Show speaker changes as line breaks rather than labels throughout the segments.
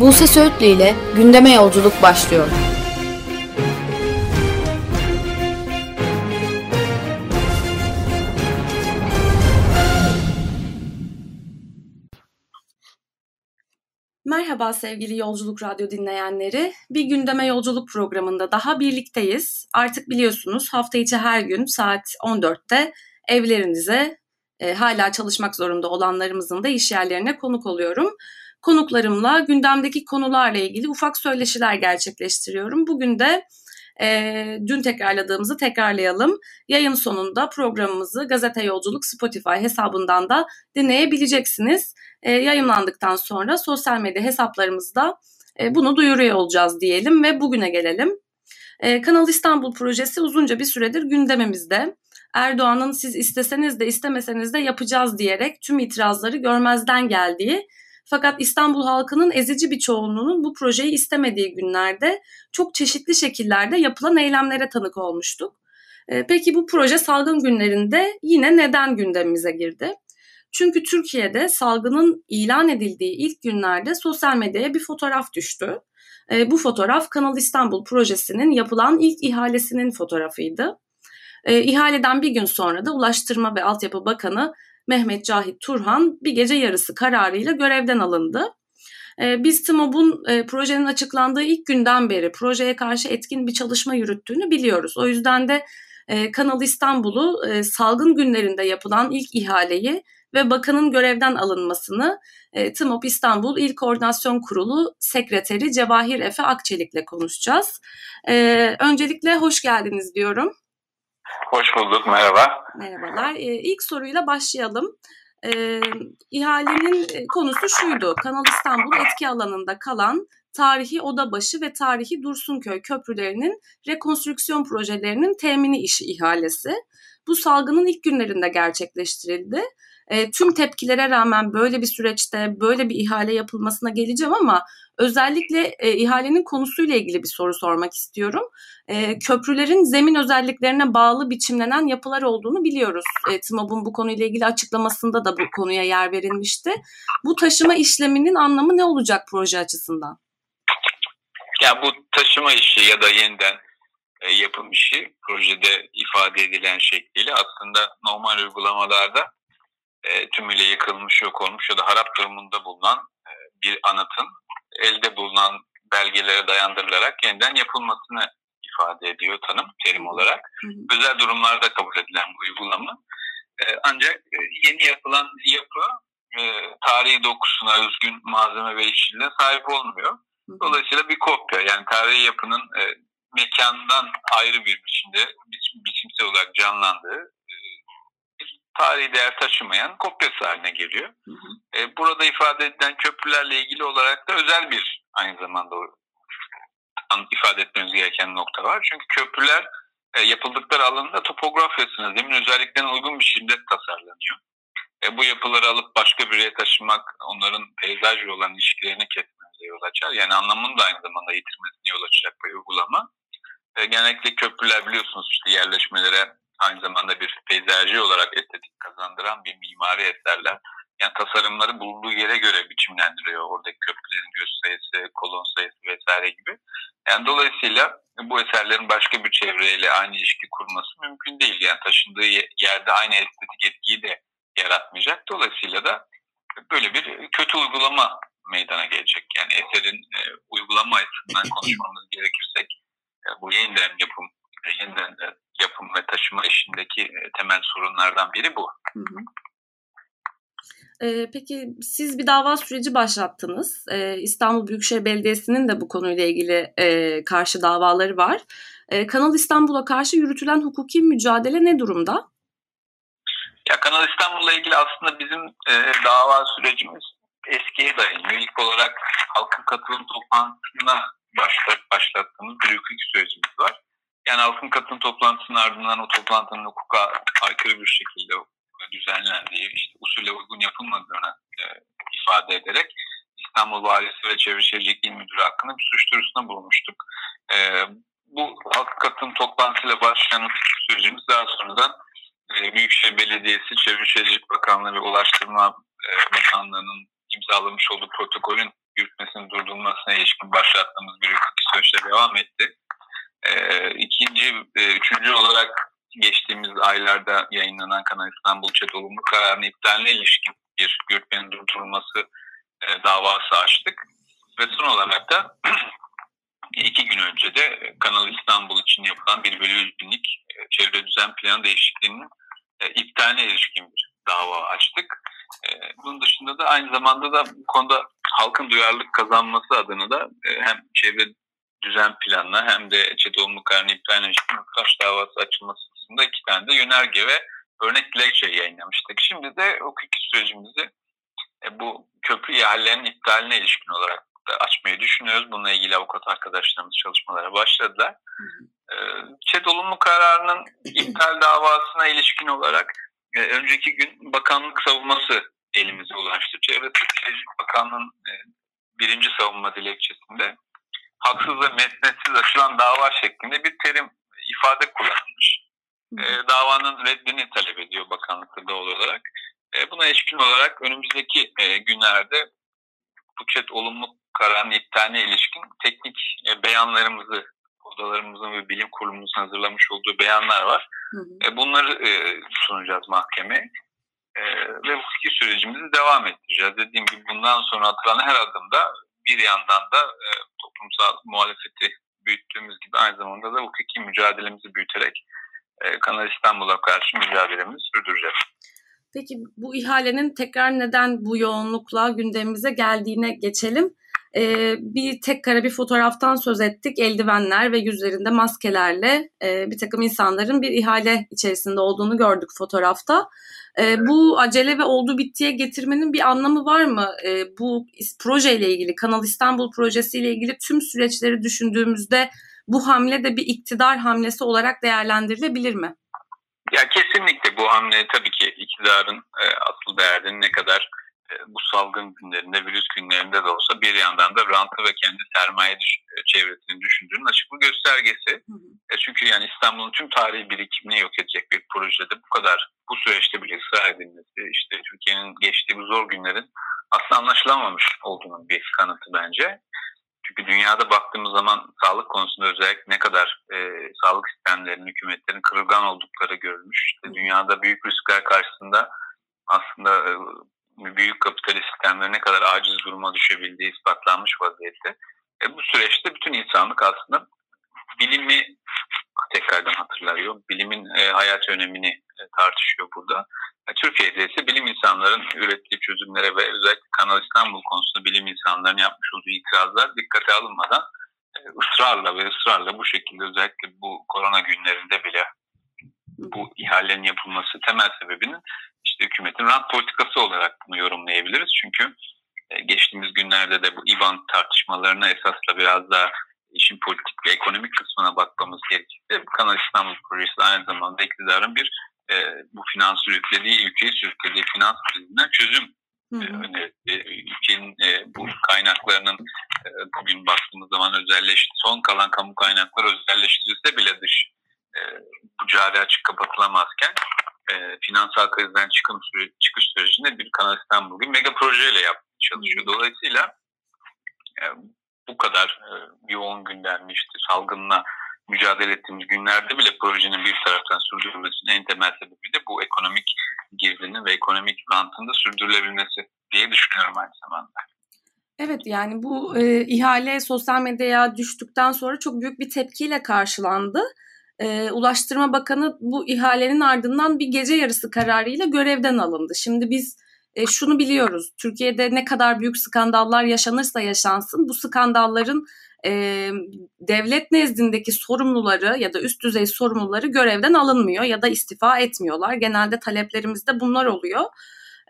Buse Söğütlü ile gündeme yolculuk başlıyor. Merhaba sevgili Yolculuk Radyo dinleyenleri. Bir gündeme yolculuk programında daha birlikteyiz. Artık biliyorsunuz hafta içi her gün saat 14'te evlerinize e, hala çalışmak zorunda olanlarımızın da iş yerlerine konuk oluyorum. Konuklarımla gündemdeki konularla ilgili ufak söyleşiler gerçekleştiriyorum. Bugün de e, dün tekrarladığımızı tekrarlayalım. Yayın sonunda programımızı Gazete Yolculuk Spotify hesabından da dinleyebileceksiniz. E, yayınlandıktan sonra sosyal medya hesaplarımızda e, bunu duyuruyor olacağız diyelim ve bugüne gelelim. E, Kanal İstanbul projesi uzunca bir süredir gündemimizde. Erdoğan'ın siz isteseniz de istemeseniz de yapacağız diyerek tüm itirazları görmezden geldiği fakat İstanbul halkının ezici bir çoğunluğunun bu projeyi istemediği günlerde çok çeşitli şekillerde yapılan eylemlere tanık olmuştuk. Ee, peki bu proje salgın günlerinde yine neden gündemimize girdi? Çünkü Türkiye'de salgının ilan edildiği ilk günlerde sosyal medyaya bir fotoğraf düştü. Ee, bu fotoğraf Kanal İstanbul projesinin yapılan ilk ihalesinin fotoğrafıydı. E, ihaleden bir gün sonra da Ulaştırma ve Altyapı Bakanı Mehmet Cahit Turhan bir gece yarısı kararıyla görevden alındı. E, biz TMOB'un e, projenin açıklandığı ilk günden beri projeye karşı etkin bir çalışma yürüttüğünü biliyoruz. O yüzden de e, Kanal İstanbul'u e, salgın günlerinde yapılan ilk ihaleyi ve bakanın görevden alınmasını e, İstanbul İl Koordinasyon Kurulu Sekreteri Cevahir Efe Akçelik'le konuşacağız. Öncelikle hoş geldiniz diyorum.
Hoş bulduk, merhaba.
Merhabalar. Ee, ilk soruyla başlayalım. Ee, ihalenin e, konusu şuydu. Kanal İstanbul etki alanında kalan tarihi Odabaşı ve tarihi Dursunköy köprülerinin rekonstrüksiyon projelerinin temini işi ihalesi. Bu salgının ilk günlerinde gerçekleştirildi. E, tüm tepkilere rağmen böyle bir süreçte böyle bir ihale yapılmasına geleceğim ama özellikle e, ihalenin konusuyla ilgili bir soru sormak istiyorum. E, köprülerin zemin özelliklerine bağlı biçimlenen yapılar olduğunu biliyoruz. E, TMOB'un bu konuyla ilgili açıklamasında da bu konuya yer verilmişti. Bu taşıma işleminin anlamı ne olacak proje açısından?
Ya bu taşıma işi ya da yeniden e, yapım işi projede ifade edilen şekliyle aslında normal uygulamalarda e, tümüyle yıkılmış, yok olmuş ya da harap durumunda bulunan e, bir anıtın elde bulunan belgelere dayandırılarak yeniden yapılmasını ifade ediyor tanım terim olarak. Hı hı. Özel durumlarda kabul edilen bu uygulama. E, ancak e, yeni yapılan yapı e, tarihi dokusuna özgün malzeme ve işçiliğine sahip olmuyor. Dolayısıyla bir kopya yani tarihi yapının e, mekandan ayrı bir biçimde biçim, biçimsel olarak canlandığı tarihi değer taşımayan kopyası haline geliyor. Hı hı. E, burada ifade edilen köprülerle ilgili olarak da özel bir aynı zamanda ifade etmemiz gereken nokta var. Çünkü köprüler e, yapıldıkları alanda topografyasına, zemin özelliklerine uygun bir şekilde tasarlanıyor. E, bu yapıları alıp başka bir yere taşımak onların peyzajla olan ilişkilerini yol açar. Yani anlamını da aynı zamanda yitirmesine yol açacak bir uygulama. E, genellikle köprüler biliyorsunuz işte yerleşmelere aynı zamanda bir peyzajı olarak estetik kazandıran bir mimari eserler. Yani tasarımları bulunduğu yere göre biçimlendiriyor. Oradaki köprülerin göz sayısı, kolon sayısı vesaire gibi. Yani dolayısıyla bu eserlerin başka bir çevreyle aynı ilişki kurması mümkün değil. Yani taşındığı yerde aynı estetik etkiyi de yaratmayacak. Dolayısıyla da böyle bir kötü uygulama meydana gelecek. Yani eserin e, uygulama açısından konuşmamız gerekirsek e, bu yeniden yapım, e, yeniden e, yapım ve taşıma işindeki e, temel sorunlardan biri bu. Hı hı.
Ee, peki siz bir dava süreci başlattınız. Ee, İstanbul Büyükşehir Belediyesi'nin de bu konuyla ilgili e, karşı davaları var. E, Kanal İstanbul'a karşı yürütülen hukuki mücadele ne durumda?
Ya Kanal İstanbul'la ilgili aslında bizim e, dava sürecimiz eskiye dayanıyor. İlk olarak halkın katılım toplantısına başlat, başlattığımız bir hukuk sürecimiz var. Yani halkın katılım toplantısının ardından o toplantının hukuka aykırı bir şekilde düzenlendiği, işte usule uygun yapılmadığını e, ifade ederek İstanbul Valisi ve Çevre Şehircilik İl Müdürü hakkında bir suç duyurusunda bulunmuştuk. E, bu halk katılım toplantısıyla başlayan sürecimiz daha sonradan e, Büyükşehir Belediyesi, Çevre Bakanlığı ve Ulaştırma e, Bakanlığı'nın imzalamış olduğu protokolün yürütmesinin durdurulmasına ilişkin başlattığımız bir hukuki süreçte devam etti. E, ikinci, e, üçüncü olarak geçtiğimiz aylarda yayınlanan Kanal İstanbul Çet olumlu kararının iptaline ilişkin bir yürütmenin durdurulması e, davası açtık. Ve son olarak da iki gün önce de Kanal İstanbul için yapılan bir bölü yüz binlik e, çevre düzen planı değişikliğinin e, iptaline ilişkin bir dava açtık. E, bunun dışında da aynı zamanda da bu konuda halkın duyarlılık kazanması adına da e, hem çevre düzen planına hem de kararını iptaline ilişkin muhtaç davası açılması hususunda iki tane de yönerge ve örnek dilekçe yayınlamıştık. Şimdi de hukuki sürecimizi e, bu köprü ihalelerinin iptaline ilişkin olarak da açmayı düşünüyoruz. Bununla ilgili avukat arkadaşlarımız çalışmalara başladılar. ÇED olumlu kararının iptal davasına ilişkin olarak e, önceki gün bakanlık savunması elimize ulaştı. Çevre Şehircilik Bakanlığı'nın e, birinci savunma dilekçesinde haksız ve mesnetsiz açılan dava şeklinde bir terim ifade kullanılmış e, davanın reddini talep ediyor bakanlıkta doğal olarak. E, buna ilişkin olarak önümüzdeki e, günlerde Buket olumlu kararın iptaline ilişkin teknik e, beyanlarımızı odalarımızın ve bilim kurulumuzun hazırlamış olduğu beyanlar var. Hı hı. E, bunları e, sunacağız mahkemeye. E, ve hukuki sürecimizi devam ettireceğiz. Dediğim gibi bundan sonra atılan her adımda bir yandan da e, toplumsal muhalefeti büyüttüğümüz gibi aynı zamanda da hukuki mücadelemizi büyüterek e, Kanal İstanbul'a karşı mücadelemizi sürdüreceğiz.
Peki bu ihalenin tekrar neden bu yoğunlukla gündemimize geldiğine geçelim. Ee, bir tek kare bir fotoğraftan söz ettik. Eldivenler ve yüzlerinde maskelerle e, bir takım insanların bir ihale içerisinde olduğunu gördük fotoğrafta. E, bu acele ve oldu bittiye getirmenin bir anlamı var mı? E, bu projeyle ilgili, Kanal İstanbul projesiyle ilgili tüm süreçleri düşündüğümüzde bu hamle de bir iktidar hamlesi olarak değerlendirilebilir mi?
Ya kesinlikle bu hamle tabii ki iktidarın e, asıl değerinin ne kadar e, bu salgın günlerinde, virüs günlerinde de olsa bir yandan da rantı ve kendi sermaye düş, e, çevresini düşündüğünün açık bir göstergesi. Hı hı. E çünkü yani İstanbul'un tüm tarihi birikimini yok edecek bir projede bu kadar bu süreçte bile ısrar edilmesi, işte Türkiye'nin geçtiği bu zor günlerin aslında anlaşılamamış olduğunun bir kanıtı bence. Çünkü dünyada baktığımız zaman sağlık konusunda özellikle ne kadar e, sağlık sistemlerinin, hükümetlerin kırılgan oldukları görülmüş. İşte dünyada büyük riskler karşısında aslında e, büyük kapitalist sistemlerin ne kadar aciz duruma düşebildiği ispatlanmış vaziyette. E, bu süreçte bütün insanlık aslında bilimi tekrardan hatırlıyor. Bilimin e, hayat önemini e, tartışıyor burada. E, Türkiye'de ise bilim insanların ürettiği çözümlere ve özellikle Kanal İstanbul konusunda bilim insanlarının yapmış olduğu itirazlar dikkate alınmadan e, ısrarla ve ısrarla bu şekilde özellikle bu korona günlerinde bile bu ihalenin yapılması temel sebebinin hükümetin rant politikası olarak bunu yorumlayabiliriz. Çünkü e, geçtiğimiz günlerde de bu İBAN tartışmalarına esasla biraz daha işin politik ve ekonomik kısmına bakmamız gerekirse Kanal İstanbul projesi aynı zamanda iktidarın bir e, bu finans sürüklediği, ülkeyi sürüklediği finans krizinden çözüm e, önerisi. Ülkenin e, bu kaynaklarının e, bugün baktığımız zaman özelleşti. Son kalan kamu kaynakları özelleştirilse bile dış e, bu cari açık kapatılamazken e, finansal krizden çıkım süre, çıkış sürecinde bir Kanal İstanbul gibi mega projeyle yapmaya çalışıyor. Dolayısıyla e, bu kadar e, yoğun gündemli işte salgınla mücadele ettiğimiz günlerde bile projenin bir taraftan sürdürülmesinin en temel sebebi de bu ekonomik girdinin ve ekonomik rantın da sürdürülebilmesi diye düşünüyorum aynı zamanda.
Evet yani bu e, ihale sosyal medyaya düştükten sonra çok büyük bir tepkiyle karşılandı. E, Ulaştırma Bakanı bu ihalenin ardından bir gece yarısı kararıyla görevden alındı. Şimdi biz e, şunu biliyoruz. Türkiye'de ne kadar büyük skandallar yaşanırsa yaşansın bu skandalların e, devlet nezdindeki sorumluları ya da üst düzey sorumluları görevden alınmıyor ya da istifa etmiyorlar. Genelde taleplerimizde bunlar oluyor.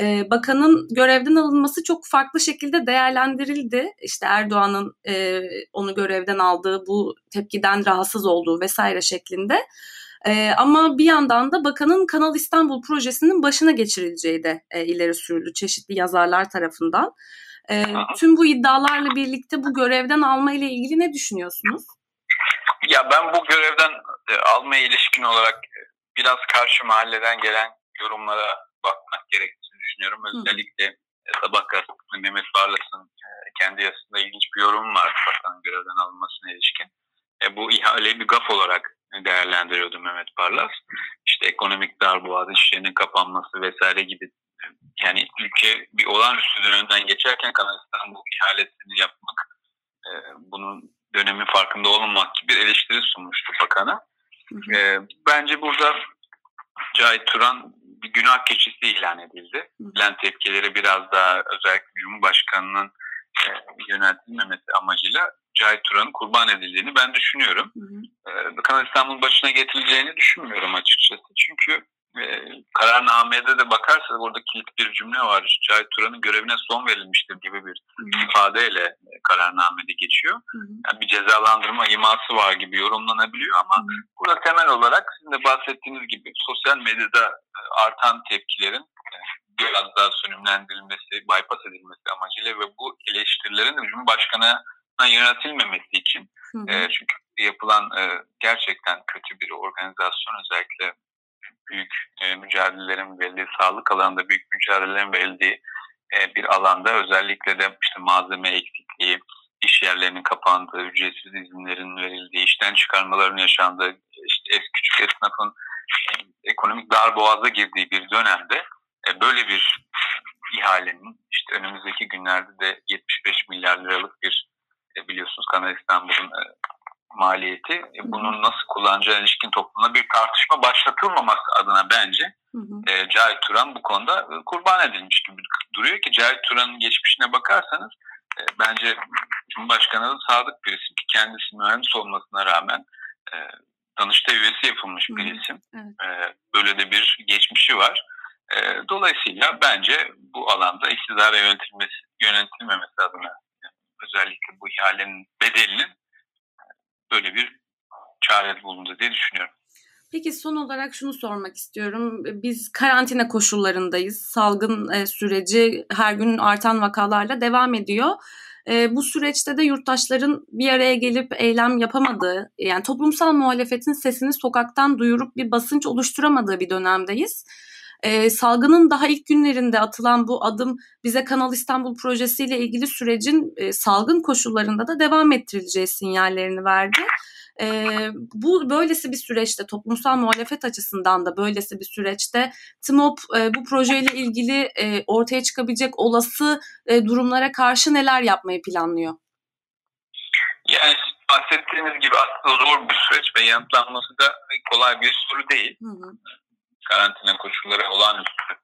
E, bakanın görevden alınması çok farklı şekilde değerlendirildi. İşte Erdoğan'ın e, onu görevden aldığı, bu tepkiden rahatsız olduğu vesaire şeklinde. E, ama bir yandan da bakanın Kanal İstanbul projesinin başına geçirileceği de e, ileri sürüldü çeşitli yazarlar tarafından. E, tüm bu iddialarla birlikte bu görevden alma ile ilgili ne düşünüyorsunuz?
Ya ben bu görevden e, almaya ilişkin olarak e, biraz karşı mahalleden gelen yorumlara bakmak gerektiğini düşünüyorum. Özellikle e, Sabah gazetesinde Mehmet Barlas'ın e, kendi yazısında ilginç bir yorum var bakanın görevden alınmasına ilişkin. E, bu ihaleyi bir gaf olarak değerlendiriyordu Mehmet Barlas. İşte ekonomik darboğaz, işlerinin kapanması vesaire gibi yani ülke bir olağanüstü dönemden geçerken Kanal İstanbul ihalesini yapmak, e, bunun dönemin farkında olmamak gibi bir eleştiri sunmuştu bakana. E, bence burada Cahit Turan bir günah keçisi ilan edildi. Bilen tepkileri biraz daha özellikle Cumhurbaşkanı'nın e, yönetilmemesi amacıyla Cahit Turan'ın kurban edildiğini ben düşünüyorum. Hı hı. E, Kanal İstanbul başına getirileceğini düşünmüyorum açıkçası. Çünkü e, kararnamede de bakarsanız orada kilit bir cümle var. Cahit Turan'ın görevine son verilmiştir gibi bir Hı-hı. ifadeyle kararnamede geçiyor. Yani bir cezalandırma iması var gibi yorumlanabiliyor ama Hı-hı. burada temel olarak sizin de bahsettiğiniz gibi sosyal medyada e, artan tepkilerin e, biraz daha sönümlendirilmesi, bypass edilmesi amacıyla ve bu eleştirilerin Cumhurbaşkanı'na yönetilmemesi için e, çünkü yapılan e, gerçekten kötü bir organizasyon özellikle büyük e, mücadelelerin verildiği, sağlık alanında büyük mücadelelerin verildiği e, bir alanda özellikle de işte malzeme eksikliği, iş yerlerinin kapandığı, ücretsiz izinlerin verildiği, işten çıkarmaların yaşandığı, işte es, küçük esnafın e, ekonomik dar boğaza girdiği bir dönemde e, böyle bir ihalenin işte önümüzdeki günlerde de 75 milyar liralık bir e, biliyorsunuz Kanal İstanbul'un e, maliyeti e, bunun nasıl kullanacağı ilişkin toplumda bir tartışma başlatılmaması adına bence hı hı. E, Cahit Turan bu konuda e, kurban edilmiş gibi duruyor ki Cahit Turan'ın geçmişine bakarsanız e, bence Cumhurbaşkanı sadık bir isim ki kendisi mühendis olmasına rağmen e, Danıştay üyesi yapılmış bir hı hı. isim. Evet. E, böyle de bir geçmişi var. E, dolayısıyla bence bu alanda iktidara yönetilmesi, yönetilmemesi adına özellikle bu ihalenin bedelinin böyle bir çare bulundu diye düşünüyorum.
Peki son olarak şunu sormak istiyorum. Biz karantina koşullarındayız. Salgın e, süreci her gün artan vakalarla devam ediyor. E, bu süreçte de yurttaşların bir araya gelip eylem yapamadığı, yani toplumsal muhalefetin sesini sokaktan duyurup bir basınç oluşturamadığı bir dönemdeyiz. E, salgının daha ilk günlerinde atılan bu adım bize Kanal İstanbul projesiyle ilgili sürecin e, salgın koşullarında da devam ettirileceği sinyallerini verdi. E, bu böylesi bir süreçte toplumsal muhalefet açısından da böylesi bir süreçte TMOP e, bu projeyle ilgili e, ortaya çıkabilecek olası e, durumlara karşı neler yapmayı planlıyor?
Yani bahsettiğiniz gibi aslında zor bir süreç ve yanıtlanması da kolay bir soru değil. Hı hı karantina koşulları olağanüstü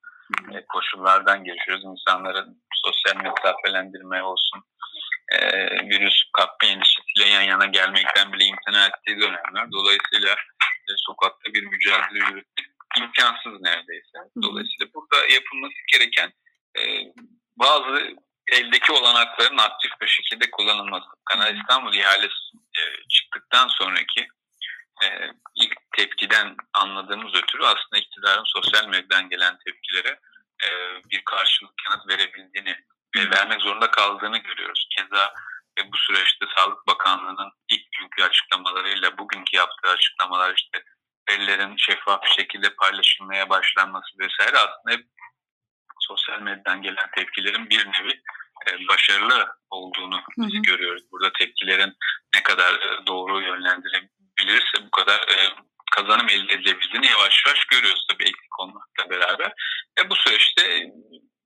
e, koşullardan geçiyoruz. İnsanların sosyal mesafelendirme olsun, e, virüs kapma endişesiyle yan yana gelmekten bile imtina ettiği dönemler. Dolayısıyla e, sokakta bir mücadele yürütmek imkansız neredeyse. Dolayısıyla burada yapılması gereken e, bazı eldeki olanakların aktif bir şekilde kullanılması. Kanal İstanbul ihalesi e, çıktıktan sonraki e, ilk tepkiden anladığımız ötürü aslında iktidarın sosyal medyadan gelen tepkilere e, bir karşılık yanıt verebildiğini ve vermek zorunda kaldığını görüyoruz. Keza e, bu süreçte Sağlık Bakanlığı'nın ilk günkü açıklamalarıyla bugünkü yaptığı açıklamalar işte verilerin şeffaf bir şekilde paylaşılmaya başlanması vesaire aslında hep sosyal medyadan gelen tepkilerin bir nevi e, başarılı olduğunu biz hı hı. görüyoruz. Burada tepkilerin ne kadar e, doğru yönlendirebilirse bu kadar e, kazanım elde edebildiğini yavaş yavaş görüyoruz tabii eksik olmakla beraber. Ve bu süreçte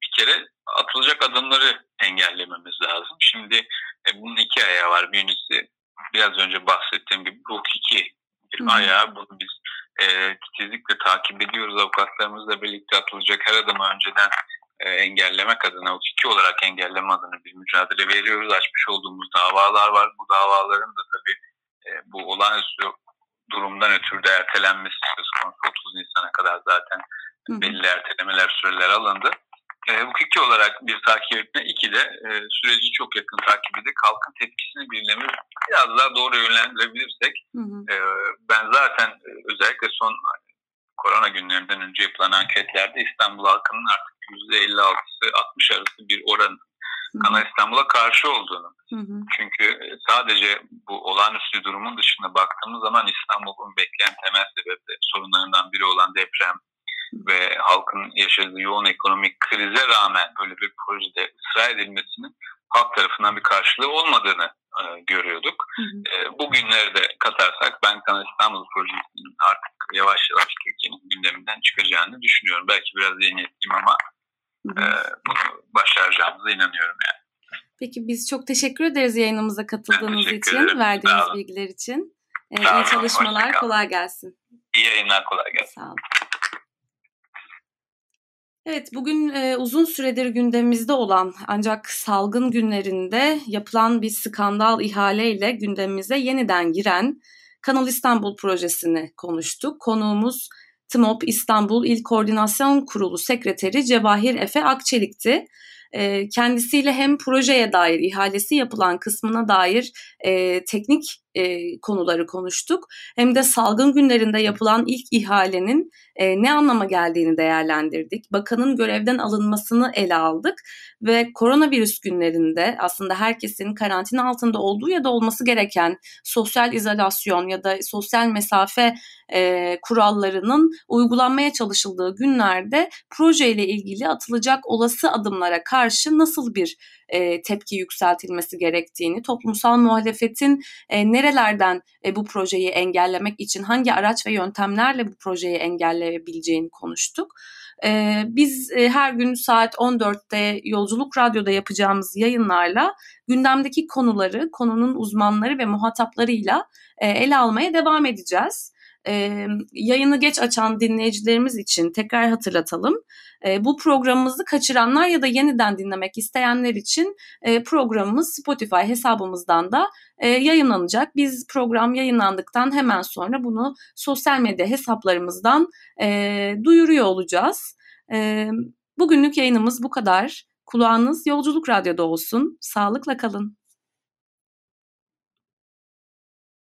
bir kere atılacak adımları engellememiz lazım. Şimdi e, bunun iki ayağı var. Birincisi biraz önce bahsettiğim gibi hukuki bir ayağı. Bunu biz e, titizlikle takip ediyoruz. Avukatlarımızla birlikte atılacak her adımı önceden e, engellemek adına, hukuki olarak engelleme adına bir mücadele veriyoruz. Açmış olduğumuz davalar var. Bu davaların da tabii e, bu olağanüstü durumdan ötürü de ertelenmesi söz konusu 30 Nisan'a kadar zaten Hı. belli ertelemeler süreler alındı. E, hukuki olarak bir takip etme, iki de e, süreci çok yakın takip edip halkın tepkisini birlemi biraz daha doğru yönlendirebilirsek hı hı. E, ben zaten özellikle son korona günlerinden önce yapılan anketlerde İstanbul halkının artık %56'sı 60 arası bir oran Kanal İstanbul'a karşı olduğunu. Hı hı. Çünkü e, sadece bu olağanüstü durumun dışında baktığımız zaman İstanbul'un bekleyen temel sebebi sorunlarından biri olan deprem ve halkın yaşadığı yoğun ekonomik krize rağmen böyle bir projede ısrar edilmesinin halk tarafından bir karşılığı olmadığını e, görüyorduk. Hı hı. E, bugünleri de katarsak ben Kanal İstanbul projesinin artık yavaş yavaş Türkiye'nin gündeminden çıkacağını düşünüyorum. Belki biraz yeniletliyim ama. E, bunu başaracağımıza inanıyorum yani.
Peki biz çok teşekkür ederiz yayınımıza katıldığınız için, ederim. verdiğiniz bilgiler için. Ee, iyi çalışmalar, kolay gelsin.
İyi yayınlar, kolay gelsin.
Sağ olun. Evet, bugün e, uzun süredir gündemimizde olan ancak salgın günlerinde yapılan bir skandal ihaleyle gündemimize yeniden giren Kanal İstanbul projesini konuştuk. Konuğumuz TMOP İstanbul İl Koordinasyon Kurulu Sekreteri Cevahir Efe Akçelik'ti e, kendisiyle hem projeye dair ihalesi yapılan kısmına dair e, teknik e, konuları konuştuk. Hem de salgın günlerinde yapılan ilk ihalenin e, ne anlama geldiğini değerlendirdik. Bakanın görevden alınmasını ele aldık ve koronavirüs günlerinde aslında herkesin karantina altında olduğu ya da olması gereken sosyal izolasyon ya da sosyal mesafe e, kurallarının uygulanmaya çalışıldığı günlerde projeyle ilgili atılacak olası adımlara karşı nasıl bir e, tepki yükseltilmesi gerektiğini, toplumsal muhalefetin e, nerelerden e, bu projeyi engellemek için hangi araç ve yöntemlerle bu projeyi engelleyebileceğini konuştuk. E, biz e, her gün saat 14'te Yolculuk Radyo'da yapacağımız yayınlarla gündemdeki konuları, konunun uzmanları ve muhataplarıyla e, ele almaya devam edeceğiz. E, yayını geç açan dinleyicilerimiz için tekrar hatırlatalım. E, bu programımızı kaçıranlar ya da yeniden dinlemek isteyenler için e, programımız Spotify hesabımızdan da e, yayınlanacak. Biz program yayınlandıktan hemen sonra bunu sosyal medya hesaplarımızdan e, duyuruyor olacağız. E, bugünlük yayınımız bu kadar. Kulağınız Yolculuk Radyo'da olsun. Sağlıkla kalın.